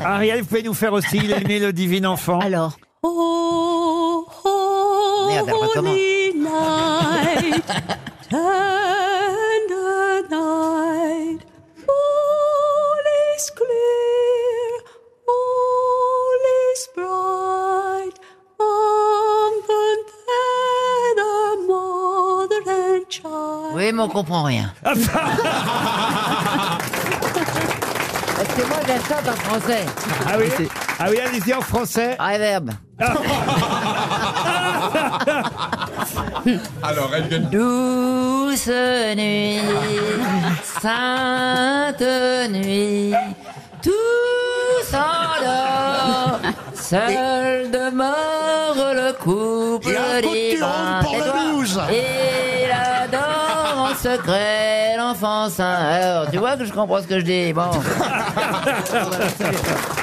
Ariel, vous pouvez nous faire aussi les mélodies divine enfant Alors. Oh, oh, Merde, elle recommence. holy night, tender night, all is clear, all is bright, Uncle the mother and child. Oui, mais on comprend rien. Que moi, chante en français. Ah oui Ah oui, allez-y en français. Reverb. Alors, elle vient de- Douce nuit, sainte nuit, tout s'endort, seul demeure le couple Et un coup de divin. le Tais-toi. douze. Et secret l'enfant saint. Alors, tu vois que je comprends ce que je dis. Bon.